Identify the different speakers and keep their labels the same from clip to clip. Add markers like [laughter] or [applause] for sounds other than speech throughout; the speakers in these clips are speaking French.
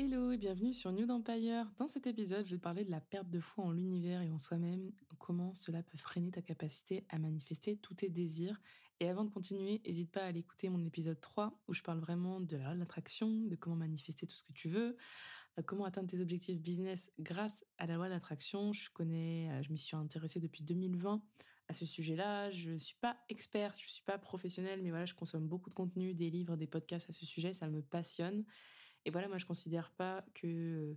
Speaker 1: Hello et bienvenue sur New Empire. Dans cet épisode, je vais te parler de la perte de foi en l'univers et en soi-même, comment cela peut freiner ta capacité à manifester tous tes désirs. Et avant de continuer, n'hésite pas à aller écouter mon épisode 3 où je parle vraiment de l'attraction, de comment manifester tout ce que tu veux, euh, comment atteindre tes objectifs business grâce à la loi de l'attraction. Je connais, euh, je m'y suis intéressée depuis 2020 à ce sujet-là. Je suis pas experte, je suis pas professionnelle, mais voilà, je consomme beaucoup de contenu, des livres, des podcasts à ce sujet, ça me passionne. Et voilà, moi, je considère pas que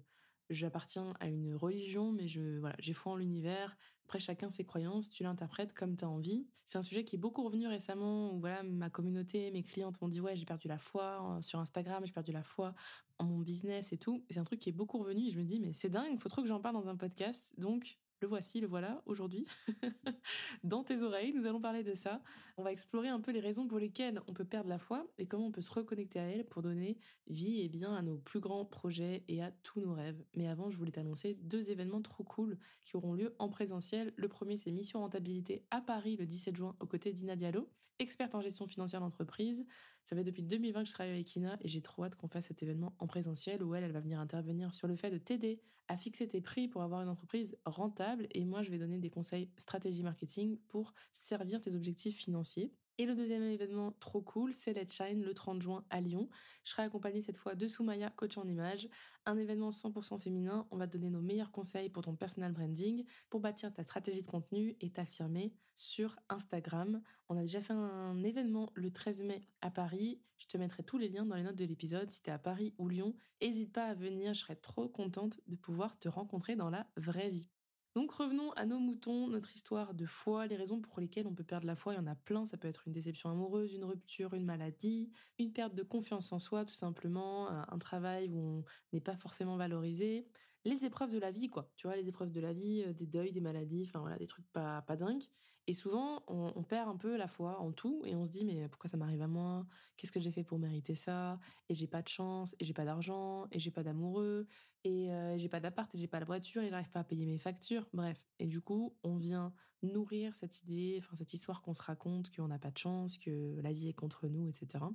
Speaker 1: j'appartiens à une religion, mais je voilà, j'ai foi en l'univers. Après, chacun ses croyances, tu l'interprètes comme tu as envie. C'est un sujet qui est beaucoup revenu récemment, où voilà, ma communauté, mes clientes m'ont dit ouais, j'ai perdu la foi euh, sur Instagram, j'ai perdu la foi en mon business et tout. C'est un truc qui est beaucoup revenu et je me dis mais c'est dingue, faut trop que j'en parle dans un podcast. Donc le voici, le voilà, aujourd'hui. [laughs] Dans tes oreilles, nous allons parler de ça. On va explorer un peu les raisons pour lesquelles on peut perdre la foi et comment on peut se reconnecter à elle pour donner vie et bien à nos plus grands projets et à tous nos rêves. Mais avant, je voulais t'annoncer deux événements trop cool qui auront lieu en présentiel. Le premier, c'est Mission Rentabilité à Paris le 17 juin aux côtés d'Ina Diallo, experte en gestion financière d'entreprise. Ça fait depuis 2020 que je travaille avec Ina et j'ai trop hâte qu'on fasse cet événement en présentiel où elle, elle va venir intervenir sur le fait de t'aider à fixer tes prix pour avoir une entreprise rentable et moi je vais donner des conseils stratégie marketing pour servir tes objectifs financiers. Et le deuxième événement trop cool, c'est Let's Shine le 30 juin à Lyon. Je serai accompagnée cette fois de Soumaya, coach en image. Un événement 100% féminin. On va te donner nos meilleurs conseils pour ton personal branding, pour bâtir ta stratégie de contenu et t'affirmer sur Instagram. On a déjà fait un événement le 13 mai à Paris. Je te mettrai tous les liens dans les notes de l'épisode. Si t'es à Paris ou Lyon, n'hésite pas à venir. Je serai trop contente de pouvoir te rencontrer dans la vraie vie. Donc revenons à nos moutons, notre histoire de foi, les raisons pour lesquelles on peut perdre la foi, il y en a plein, ça peut être une déception amoureuse, une rupture, une maladie, une perte de confiance en soi tout simplement, un travail où on n'est pas forcément valorisé, les épreuves de la vie quoi, tu vois, les épreuves de la vie, euh, des deuils, des maladies, enfin voilà, des trucs pas pas dingues. Et souvent, on, perd un peu la foi en tout et on se dit mais pourquoi ça m'arrive à moi? Qu'est-ce que j'ai fait pour mériter ça? Et j'ai pas de chance, et j'ai pas d'argent, et j'ai pas d'amoureux, et euh, j'ai pas d'appart, et j'ai pas la voiture, il n'arrive pas à payer mes factures. Bref, et du coup, on vient nourrir cette idée, enfin cette histoire qu'on se raconte qu'on n'a pas de chance, que la vie est contre nous, etc.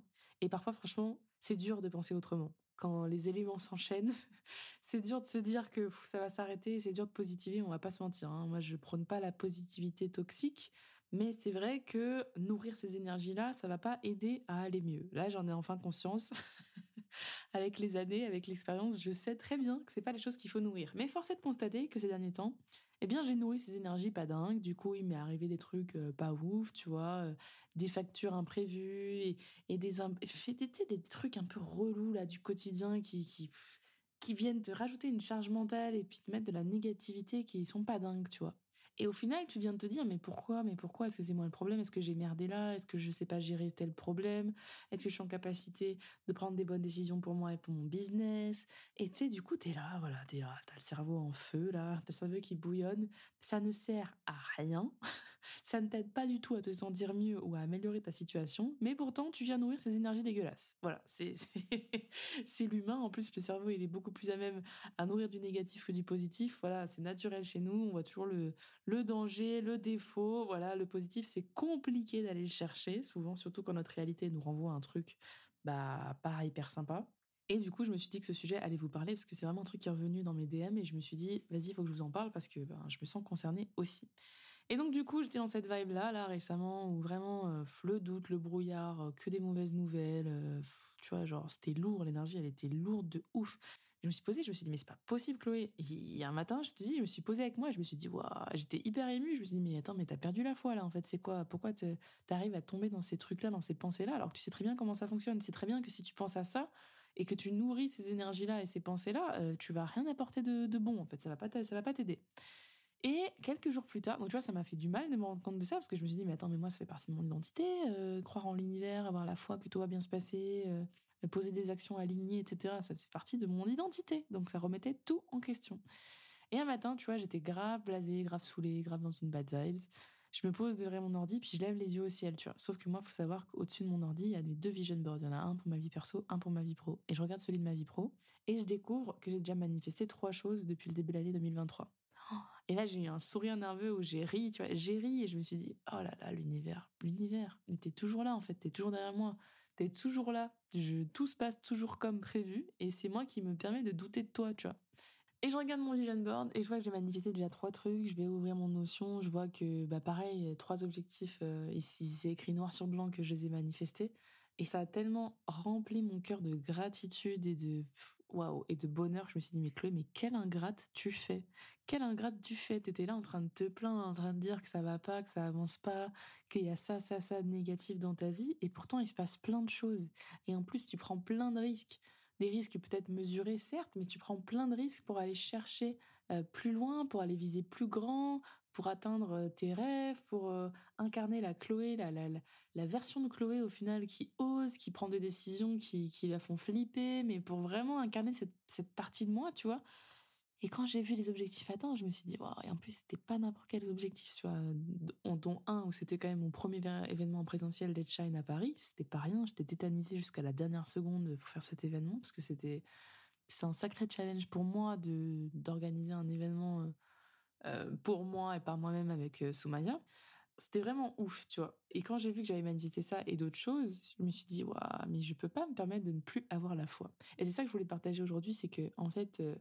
Speaker 1: Et parfois, franchement, c'est dur de penser autrement quand les éléments s'enchaînent, [laughs] c'est dur de se dire que ça va s'arrêter, c'est dur de positiver, on va pas se mentir. Hein. Moi, je prône pas la positivité toxique, mais c'est vrai que nourrir ces énergies-là, ça va pas aider à aller mieux. Là, j'en ai enfin conscience. [laughs] avec les années, avec l'expérience, je sais très bien que c'est pas les choses qu'il faut nourrir. Mais force est de constater que ces derniers temps, eh bien, j'ai nourri ces énergies pas dingues. Du coup, il m'est arrivé des trucs pas ouf, tu vois, des factures imprévues et, et des, des, des trucs un peu relous là du quotidien qui, qui qui viennent te rajouter une charge mentale et puis te mettre de la négativité qui sont pas dingues, tu vois. Et au final, tu viens de te dire, mais pourquoi, mais pourquoi Est-ce que c'est moi le problème? Est-ce que j'ai merdé là? Est-ce que je sais pas gérer tel problème? Est-ce que je suis en capacité de prendre des bonnes décisions pour moi et pour mon business? Et tu sais, du coup, t'es là, voilà, t'es là, t'as le cerveau en feu, là, t'as le cerveau qui bouillonne. Ça ne sert à rien. [laughs] Ça ne t'aide pas du tout à te sentir mieux ou à améliorer ta situation. Mais pourtant, tu viens nourrir ces énergies dégueulasses. Voilà, [laughs] c'est l'humain. En plus, le cerveau, il est beaucoup plus à même à nourrir du négatif que du positif. Voilà, c'est naturel chez nous. On voit toujours le le danger, le défaut, voilà, le positif, c'est compliqué d'aller le chercher, souvent, surtout quand notre réalité nous renvoie un truc, bah, pas hyper sympa. Et du coup, je me suis dit que ce sujet allait vous parler parce que c'est vraiment un truc qui est revenu dans mes DM et je me suis dit, vas-y, il faut que je vous en parle parce que ben, je me sens concernée aussi. Et donc, du coup, j'étais dans cette vibe-là, là, récemment, où vraiment, euh, le doute, le brouillard, euh, que des mauvaises nouvelles, euh, tu vois, genre, c'était lourd, l'énergie, elle était lourde de ouf je me suis posée, je me suis dit, mais c'est pas possible, Chloé. Il y a un matin, je te dis, je me suis posée avec moi, je me suis dit, waouh, j'étais hyper émue. Je me suis dit, mais attends, mais t'as perdu la foi, là, en fait. C'est quoi? Pourquoi t'arrives à tomber dans ces trucs-là, dans ces pensées-là, alors que tu sais très bien comment ça fonctionne? Tu sais très bien que si tu penses à ça et que tu nourris ces énergies-là et ces pensées-là, euh, tu vas rien apporter de, bon, en fait. Ça va pas, ça va pas t'aider. Et quelques jours plus tard, donc tu vois, ça m'a fait du mal de me rendre compte de ça parce que je me suis dit, mais attends, mais moi, ça fait partie de mon identité, euh, croire en l'univers, avoir la foi que tout va bien se passer, euh, poser des actions alignées, etc. Ça fait partie de mon identité. Donc ça remettait tout en question. Et un matin, tu vois, j'étais grave blasée, grave saoulée, grave dans une bad vibes. Je me pose derrière mon ordi, puis je lève les yeux au ciel, tu vois. Sauf que moi, il faut savoir qu'au-dessus de mon ordi, il y a deux vision boards. Il y en a un pour ma vie perso, un pour ma vie pro. Et je regarde celui de ma vie pro, et je découvre que j'ai déjà manifesté trois choses depuis le début de l'année 2023. Et là, j'ai eu un sourire nerveux où j'ai ri, tu vois. J'ai ri et je me suis dit, oh là là, l'univers, l'univers. Mais t'es toujours là, en fait. T'es toujours derrière moi. T'es toujours là. Tout se passe toujours comme prévu. Et c'est moi qui me permet de douter de toi, tu vois. Et je regarde mon vision board et je vois que j'ai manifesté déjà trois trucs. Je vais ouvrir mon notion. Je vois que, bah, pareil, trois objectifs. Euh, ici, c'est écrit noir sur blanc que je les ai manifestés. Et ça a tellement rempli mon cœur de gratitude et de waouh et de bonheur. Je me suis dit mais Chloé, mais quelle ingrate tu fais Quelle ingrate tu fais T'étais là en train de te plaindre, en train de dire que ça va pas, que ça avance pas, qu'il y a ça, ça, ça de négatif dans ta vie, et pourtant il se passe plein de choses. Et en plus tu prends plein de risques, des risques peut-être mesurés certes, mais tu prends plein de risques pour aller chercher euh, plus loin, pour aller viser plus grand, pour atteindre tes rêves, pour incarner la Chloé, la, la, la, version de Chloé au final qui ose, qui prend des décisions qui, qui la font flipper, mais pour vraiment incarner cette, cette partie de moi, tu vois. Et quand j'ai vu les objectifs atteints, je me suis dit, et en plus, c'était pas n'importe quels objectifs, tu vois, dont un où c'était quand même mon premier événement en présentiel Let's Shine à Paris. C'était pas rien, j'étais tétanisée jusqu'à la dernière seconde pour faire cet événement, parce que c'était, un sacré challenge pour moi d'organiser un événement pour moi et par moi-même avec euh, Soumaya. C'était vraiment ouf, tu vois. Et quand j'ai vu que j'avais manifesté ça et d'autres choses, je me suis dit, waouh, mais je peux pas me permettre de ne plus avoir la foi. Et c'est ça que je voulais partager aujourd'hui, c'est que, en fait, euh,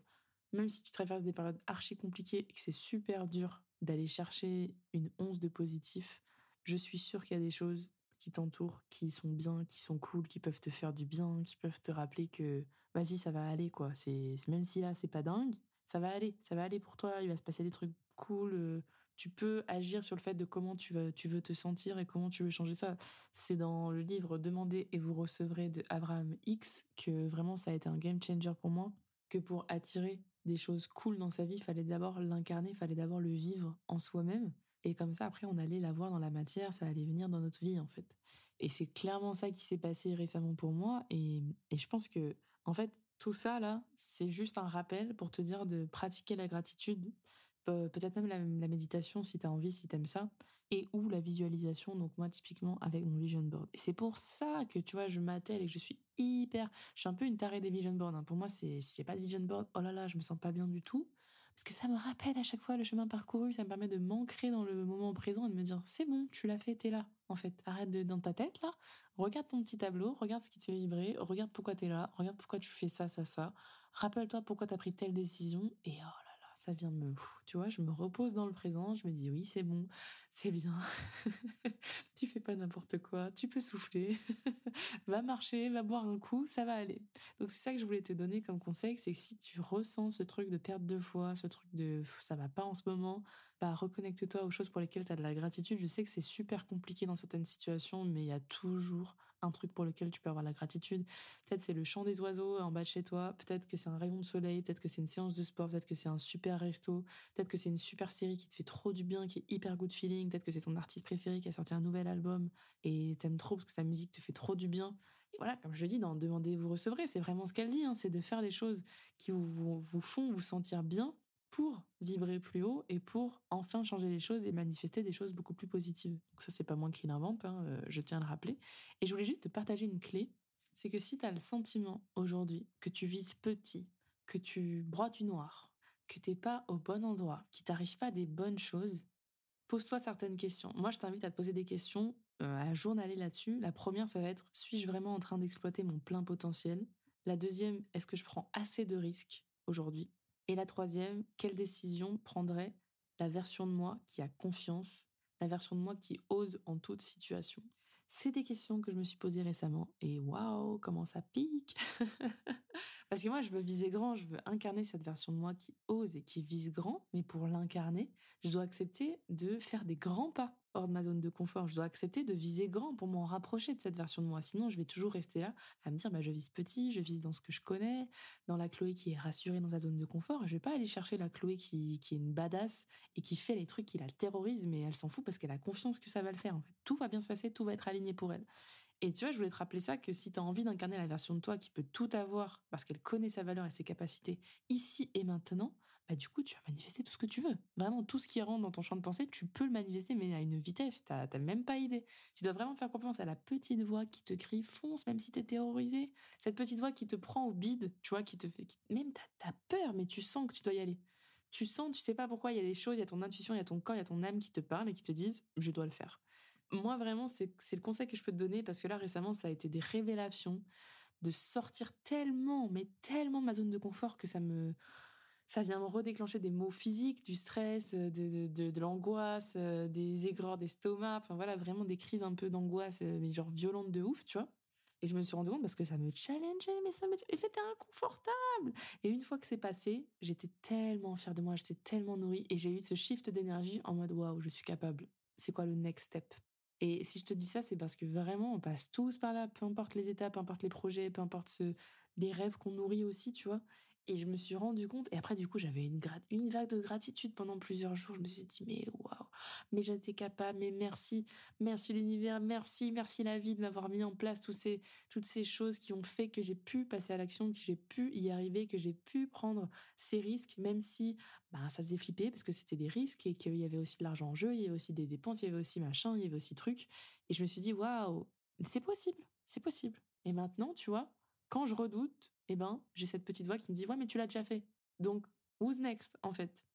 Speaker 1: même si tu traverses des périodes archi compliquées et que c'est super dur d'aller chercher une once de positif, je suis sûre qu'il y a des choses qui t'entourent, qui sont bien, qui sont cool, qui peuvent te faire du bien, qui peuvent te rappeler que vas-y, ça va aller, quoi. C'est, même si là, c'est pas dingue, ça va aller, ça va aller pour toi, il va se passer des trucs cool. Euh, tu peux agir sur le fait de comment tu, veux, tu veux te sentir et comment tu veux changer ça. C'est dans le livre Demandez et vous recevrez de Abraham X que vraiment ça a été un game changer pour moi. Que pour attirer des choses cool dans sa vie, il fallait d'abord l'incarner, il fallait d'abord le vivre en soi-même. Et comme ça, après, on allait l'avoir dans la matière, ça allait venir dans notre vie, en fait. Et c'est clairement ça qui s'est passé récemment pour moi. Et, et je pense que, en fait, tout ça, là, c'est juste un rappel pour te dire de pratiquer la gratitude, peut-être même la, méditation si tu as envie, si tu aimes ça, et ou la visualisation, donc moi typiquement avec mon vision board. Et c'est pour ça que, tu vois, je m'attelle et que je suis hyper... Je suis un peu une tarée des vision boards. Hein. Pour moi, c'est si j'ai pas de vision board, oh là là, je me sens pas bien du tout. Parce que ça me rappelle à chaque fois le chemin parcouru, ça me permet de m'ancrer dans le moment présent et de me dire c'est bon, tu l'as fait, t'es là. En fait, arrête de, dans ta tête là, regarde ton petit tableau, regarde ce qui te fait vibrer, regarde pourquoi t'es là, regarde pourquoi tu fais ça, ça, ça. Rappelle-toi pourquoi t'as pris telle décision et oh ça vient me, tu vois, je me repose dans le présent, je me dis oui, c'est bon, c'est bien. [laughs] tu fais pas n'importe quoi, tu peux souffler, [laughs] va marcher, va boire un coup, ça va aller. Donc c'est ça que je voulais te donner comme conseil, c'est que si tu ressens ce truc de perte de foi, ce truc de ça va pas en ce moment, bah reconnecte-toi aux choses pour lesquelles tu as de la gratitude. Je sais que c'est super compliqué dans certaines situations, mais il y a toujours un truc pour lequel tu peux avoir la gratitude. Peut-être c'est le chant des oiseaux en bas de chez toi, peut-être que c'est un rayon de soleil, peut-être que c'est une séance de sport, peut-être que c'est un super resto, peut-être que c'est une super série qui te fait trop du bien, qui est hyper good feeling, peut-être que c'est ton artiste préféré qui a sorti un nouvel album et t'aimes trop parce que sa musique te fait trop du bien. Et voilà, comme je dis, dans Demandez, vous recevrez, c'est vraiment ce qu'elle dit, hein, c'est de faire des choses qui vous, vous font vous sentir bien pour vibrer plus haut et pour enfin changer les choses et manifester des choses beaucoup plus positives. Donc ça, c'est pas moi qui l'invente, hein, euh, je tiens à le rappeler. Et je voulais juste te partager une clé, c'est que si tu as le sentiment aujourd'hui que tu vises petit, que tu broies du noir, que t'es pas au bon endroit, qu'il t'arrive pas des bonnes choses, pose-toi certaines questions. Moi, je t'invite à te poser des questions, euh, à journaler là-dessus. La première, ça va être, suis-je vraiment en train d'exploiter mon plein potentiel? La deuxième, est-ce que je prends assez de risques aujourd'hui? Et la troisième, quelle décision prendrait la version de moi qui a confiance, la version de moi qui ose en toute situation? C'est des questions que je me suis posées récemment et waouh, comment ça pique [laughs] Parce que moi, je veux viser grand, je veux incarner cette version de moi qui ose et qui vise grand, mais pour l'incarner, je dois accepter de faire des grands pas hors de ma zone de confort. Je dois accepter de viser grand pour m'en rapprocher de cette version de moi. Sinon, je vais toujours rester là à me dire, bah, je vise petit, je vise dans ce que je connais, dans la Chloé qui est rassurée dans sa zone de confort. Et je vais pas aller chercher la Chloé qui, est une badass et qui fait les trucs qui la terrorisent, mais elle s'en fout parce qu'elle a confiance que ça va le faire. En fait, tout va bien se passer, tout va être aligné pour elle. Et tu vois, je voulais te rappeler ça que si tu as envie d'incarner la version de toi qui peut tout avoir parce qu'elle connaît sa valeur et ses capacités ici et maintenant, bah du coup, tu vas manifester tout ce que tu veux. Vraiment, tout ce qui rentre dans ton champ de pensée, tu peux le manifester, mais à une vitesse, tu n'as même pas idée. Tu dois vraiment faire confiance à la petite voix qui te crie fonce, même si tu es terrorisé. Cette petite voix qui te prend au bide, tu vois, qui te fait. Même tu as peur, mais tu sens que tu dois y aller. Tu sens, tu sais pas pourquoi, il y a des choses, il y a ton intuition, il y a ton corps, il y a ton âme qui te parlent et qui te disent je dois le faire. Moi, vraiment, c'est le conseil que je peux te donner parce que là, récemment, ça a été des révélations de sortir tellement, mais tellement de ma zone de confort que ça me, ça vient me redéclencher des maux physiques, du stress, de, de, de, l'angoisse, euh, des aigreurs d'estomac, enfin voilà, vraiment des crises un peu d'angoisse, euh, mais genre violentes de ouf, tu vois. Et je me suis rendu compte parce que ça me challengeait, mais ça me... Et c'était inconfortable. Et une fois que c'est passé, j'étais tellement fière de moi, j'étais tellement nourrie et j'ai eu ce shift d'énergie en mode waouh, je suis capable. C'est quoi le next step? Et si je te dis ça, c'est parce que vraiment, on passe tous par là, peu importe les étapes, peu importe les projets, peu importe les rêves qu'on nourrit aussi, tu vois. Et je me suis rendu compte, et après, du coup, j'avais une, vague de gratitude pendant plusieurs jours. Je me suis dit, mais waouh, mais j'étais capable, mais merci, merci l'univers, merci, merci la vie de m'avoir mis en place ces, toutes ces choses qui ont fait que j'ai pu passer à l'action, que j'ai pu y arriver, que j'ai pu prendre ces risques, même si bah, ça faisait flipper parce que c'était des risques et qu'il y avait aussi de l'argent en jeu, il y avait aussi des dépenses, il y avait aussi machin, il y avait aussi trucs. Et je me suis dit, waouh, c'est possible, c'est possible. Et maintenant, tu vois, quand je redoute, eh ben, j'ai cette petite voix qui me dit ouais mais tu l'as déjà fait. Donc who's next en fait?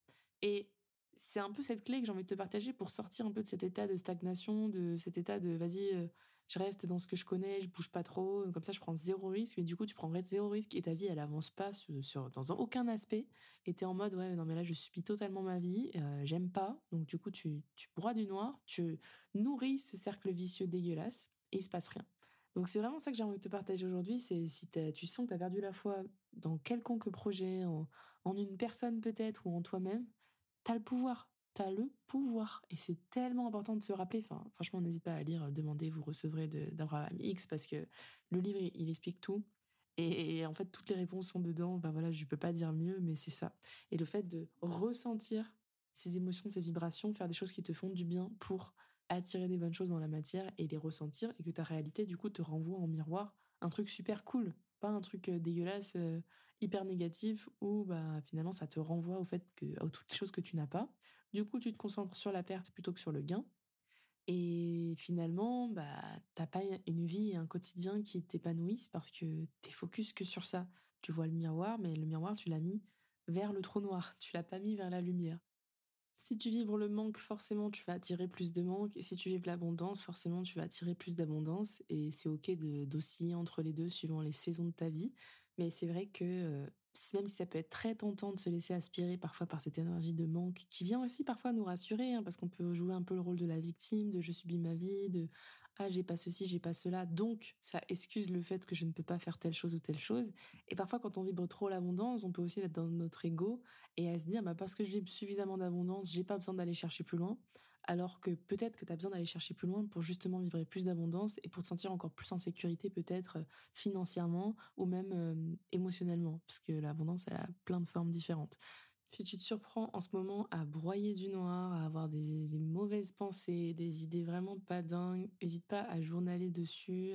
Speaker 1: Et c'est un peu cette clé que j'ai envie de te partager pour sortir un peu de cet état de stagnation, de cet état de vas-y, euh, je reste dans ce que je connais, je bouge pas trop, comme ça je prends zéro risque, mais du coup tu prendrais zéro risque et ta vie elle avance pas sur, dans aucun aspect et t'es en mode ouais non mais là je subis totalement ma vie, euh, j'aime pas, donc du coup tu, tu broies du noir, tu nourris ce cercle vicieux dégueulasse et il se passe rien. Donc c'est vraiment ça que j'ai envie de te partager aujourd'hui, c'est si tu sens que tu as perdu la foi dans quelconque projet, en, une personne peut-être ou en toi-même, tu as le pouvoir, tu as le pouvoir. Et c'est tellement important de se rappeler, franchement n'hésite pas à lire, euh, demandez, vous recevrez d'Abraham X parce que le livre il, explique tout. Et, en fait toutes les réponses sont dedans, ben voilà, je peux pas dire mieux, mais c'est ça. Et le fait de ressentir ces émotions, ces vibrations, faire des choses qui te font du bien pour attirer des bonnes choses dans la matière et les ressentir et que ta réalité du coup te renvoie en miroir un truc super cool, pas un truc euh, dégueulasse euh, hyper négatif où bah finalement ça te renvoie au fait que à toutes les choses que tu n'as pas. Du coup, tu te concentres sur la perte plutôt que sur le gain. Et finalement, bah t'as pas une vie et un quotidien qui t'épanouissent parce que t'es focus que sur ça. Tu vois le miroir, mais le miroir tu l'as mis vers le trou noir, tu l'as pas mis vers la lumière. Si tu vibres le manque, forcément, tu vas attirer plus de manque. Et si tu vibres l'abondance, forcément, tu vas attirer plus d'abondance. Et c'est OK d'osciller entre les deux suivant les saisons de ta vie. Mais c'est vrai que euh, même si ça peut être très tentant de se laisser aspirer parfois par cette énergie de manque, qui vient aussi parfois nous rassurer, hein, parce qu'on peut jouer un peu le rôle de la victime, de je subis ma vie, de ah j'ai pas ceci, j'ai pas cela, donc ça excuse le fait que je ne peux pas faire telle chose ou telle chose. Et parfois quand on vibre trop l'abondance, on peut aussi être dans notre ego et à se dire bah parce que je vibre suffisamment d'abondance, j'ai pas besoin d'aller chercher plus loin. Alors que peut-être que tu as besoin d'aller chercher plus loin pour justement vivre plus d'abondance et pour te sentir encore plus en sécurité peut-être euh, financièrement ou même euh, émotionnellement, parce que l'abondance elle a plein de formes différentes. Si tu te surprends en ce moment à broyer du noir, à avoir des, mauvaises pensées, des idées vraiment pas dingues, n'hésite pas à journaler dessus,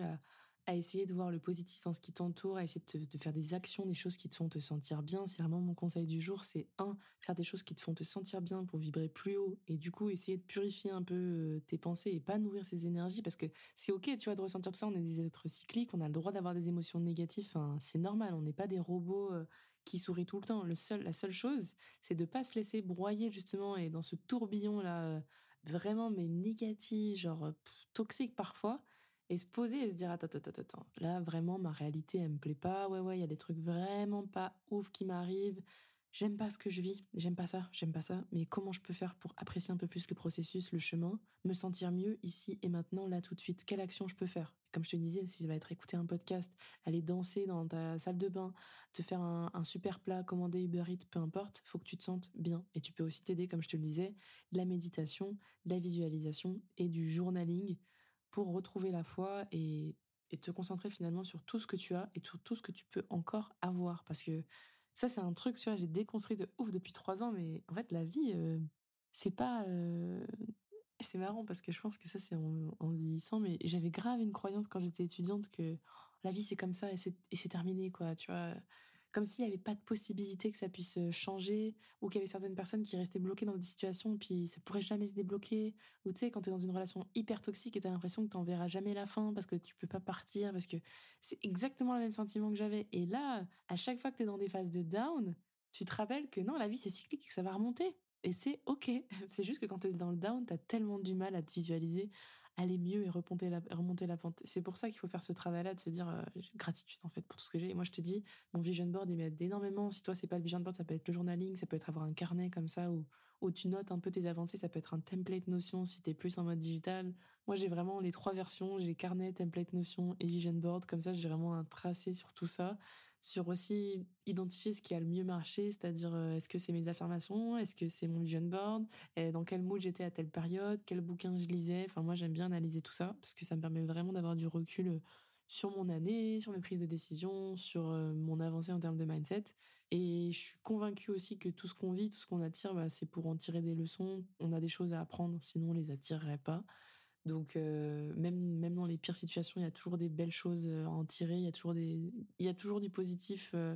Speaker 1: à, essayer de voir le positif dans ce qui t'entoure, à essayer de, faire des actions, des choses qui te font te sentir bien. C'est vraiment mon conseil du jour, c'est un, faire des choses qui te font te sentir bien pour vibrer plus haut et du coup essayer de purifier un peu euh, tes pensées et pas nourrir ces énergies parce que c'est ok, tu vois, de ressentir tout ça. On est des êtres cycliques, on a le droit d'avoir des émotions négatives. c'est normal, on n'est pas des robots. Euh, qui sourit tout le temps. Le seul, la seule chose, c'est de pas se laisser broyer justement et dans ce tourbillon là euh, vraiment mais négatif, genre toxique parfois, et se poser et se dire attends attends attends là vraiment ma réalité elle me plaît pas. Ouais ouais il y a des trucs vraiment pas ouf qui m'arrivent. j'aime pas ce que je vis, j'aime pas ça, j'aime pas ça, mais comment je peux faire pour apprécier un peu plus le processus, le chemin, me sentir mieux ici et maintenant, là tout de suite, quelle action je peux faire? Comme je te disais, si ça va être écouter un podcast, aller danser dans ta salle de bain, te faire un, super plat, commander Uber Eats, peu importe, faut que tu te sentes bien. Et tu peux aussi t'aider, comme je te le disais, la méditation, la visualisation et du journaling pour retrouver la foi et, et te concentrer finalement sur tout ce que tu as et sur tout ce que tu peux encore avoir. Parce que ça, c'est un truc, tu vois, j'ai déconstruit de ouf depuis trois ans, mais en fait, la vie, euh, c'est pas. Euh, c'est marrant parce que je pense que ça, c'est en, en vieillissant, mais j'avais grave une croyance quand j'étais étudiante que oh, la vie, c'est comme ça et c'est terminé, quoi, tu vois comme s'il n'y avait pas de possibilité que ça puisse changer, ou qu'il y avait certaines personnes qui restaient bloquées dans des situations, puis ça pourrait jamais se débloquer. Ou tu sais, quand tu es dans une relation hyper toxique et tu as l'impression que tu verras jamais la fin parce que tu peux pas partir, parce que c'est exactement le même sentiment que j'avais. Et là, à chaque fois que tu es dans des phases de down, tu te rappelles que non, la vie c'est cyclique et que ça va remonter. Et c'est ok. [laughs] C'est juste que quand tu es dans le down, tu as tellement du mal à te visualiser aller mieux et remonter la, remonter la pente. C'est pour ça qu'il faut faire ce travail-là, de se dire euh, gratitude en fait pour tout ce que j'ai. Et moi, je te dis, mon vision board, il m'aide énormément. Si toi, c'est pas le vision board, ça peut être le journaling, ça peut être avoir un carnet comme ça où, où tu notes un peu tes avancées, ça peut être un template Notion si tu es plus en mode digital. Moi, j'ai vraiment les trois versions, j'ai carnet, template Notion et vision board. Comme ça, j'ai vraiment un tracé sur tout ça sur aussi identifier ce qui a le mieux marché, c'est-à-dire euh, est-ce que c'est mes affirmations, est-ce que c'est mon vision board, et dans quel mood j'étais à telle période, quel bouquin je lisais. Enfin, moi, j'aime bien analyser tout ça parce que ça me permet vraiment d'avoir du recul euh, sur mon année, sur mes prises de décision, sur euh, mon avancée en termes de mindset. Et je suis convaincue aussi que tout ce qu'on vit, tout ce qu'on attire, bah, c'est pour en tirer des leçons. On a des choses à apprendre, sinon on les attirerait pas. Donc euh, même même dans les pires situations, il y a toujours des belles choses euh, à en tirer. Il y a toujours des il y a toujours du positif euh,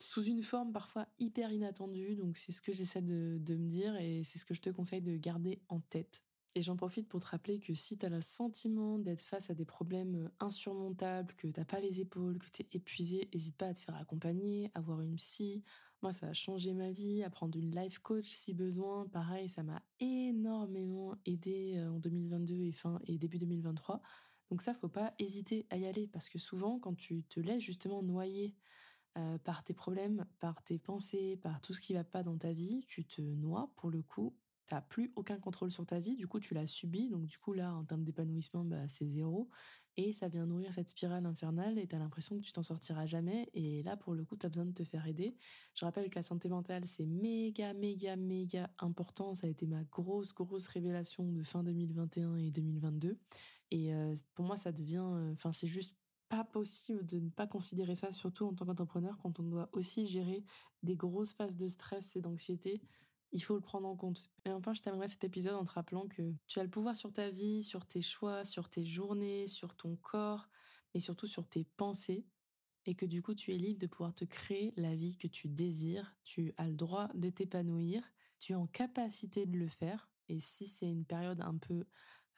Speaker 1: sous une forme parfois hyper inattendue. Donc c'est ce que j'essaie de, de me dire et c'est ce que je te conseille de garder en tête. Et j'en profite pour te rappeler que si tu as le sentiment d'être face à des problèmes insurmontables, que t'as pas les épaules, que tu es épuisé, n'hésite pas à te faire accompagner, à voir une psy, moi, ça a changé ma vie, à prendre une life coach si besoin. Pareil, ça m'a énormément aidé euh, en 2022 et fin et début 2023. Donc ça, faut pas hésiter à y aller parce que souvent, quand tu te laisses justement noyer euh, par tes problèmes, par tes pensées, par tout ce qui va pas dans ta vie, tu te noies pour le coup. T'as plus aucun contrôle sur ta vie, du coup tu l'as subi, donc du coup là en termes d'épanouissement bah, c'est zéro. Et ça vient nourrir cette spirale infernale et tu as l'impression que tu t'en sortiras jamais. Et là pour le coup tu as besoin de te faire aider. Je rappelle que la santé mentale c'est méga méga méga important, ça a été ma grosse grosse révélation de fin 2021 et 2022 et euh, pour moi ça devient euh, enfin c'est juste pas possible de ne pas considérer ça surtout en tant qu'entrepreneur quand on doit aussi gérer des grosses phases de stress et d'anxiété il faut le prendre en compte. Et enfin, je terminerai cet épisode en te rappelant que tu as le pouvoir sur ta vie, sur tes choix, sur tes journées, sur ton corps, et surtout sur tes pensées, et que du coup, tu es libre de pouvoir te créer la vie que tu désires. Tu as le droit de t'épanouir, tu es en capacité de le faire, et si c'est une période un peu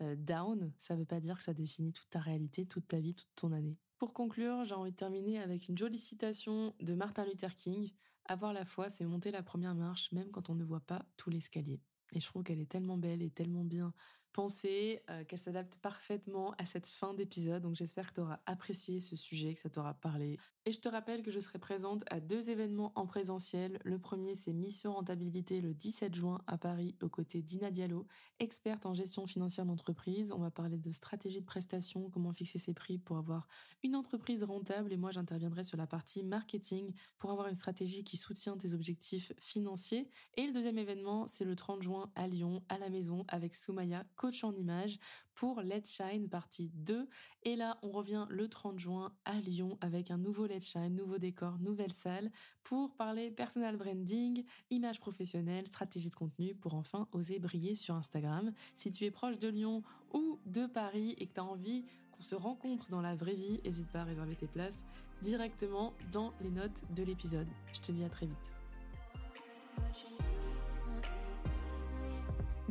Speaker 1: euh, down, ça ne veut pas dire que ça définit toute ta réalité, toute ta vie, toute ton année. Pour conclure, j'ai envie de terminer avec une jolie citation de Martin Luther King. Avoir la foi, c'est monter la première marche, même quand on ne voit pas tout l'escalier. Et je trouve qu'elle est tellement belle et tellement bien pensée, euh, qu'elle s'adapte parfaitement à cette fin d'épisode. Donc j'espère que tu auras apprécié ce sujet, que ça t'aura parlé. Et je te rappelle que je serai présente à deux événements en présentiel. Le premier, c'est Mission Rentabilité le 17 juin à Paris, aux côtés d'Ina Diallo, experte en gestion financière d'entreprise. On va parler de stratégie de prestation, comment fixer ses prix pour avoir une entreprise rentable. Et moi, j'interviendrai sur la partie marketing pour avoir une stratégie qui soutient tes objectifs financiers. Et le deuxième événement, c'est le 30 juin à Lyon, à la maison, avec Soumaya coach en image pour Let's Shine partie 2. Et là, on revient le 30 juin à Lyon avec un nouveau Let's Shine, nouveau décor, nouvelle salle pour parler personal branding, image professionnelle, stratégie de contenu pour enfin oser briller sur Instagram. Si tu es proche de Lyon ou de Paris et que tu as envie qu'on se rencontre dans la vraie vie, n'hésite pas à réserver tes places directement dans les notes de l'épisode. Je te dis à très vite.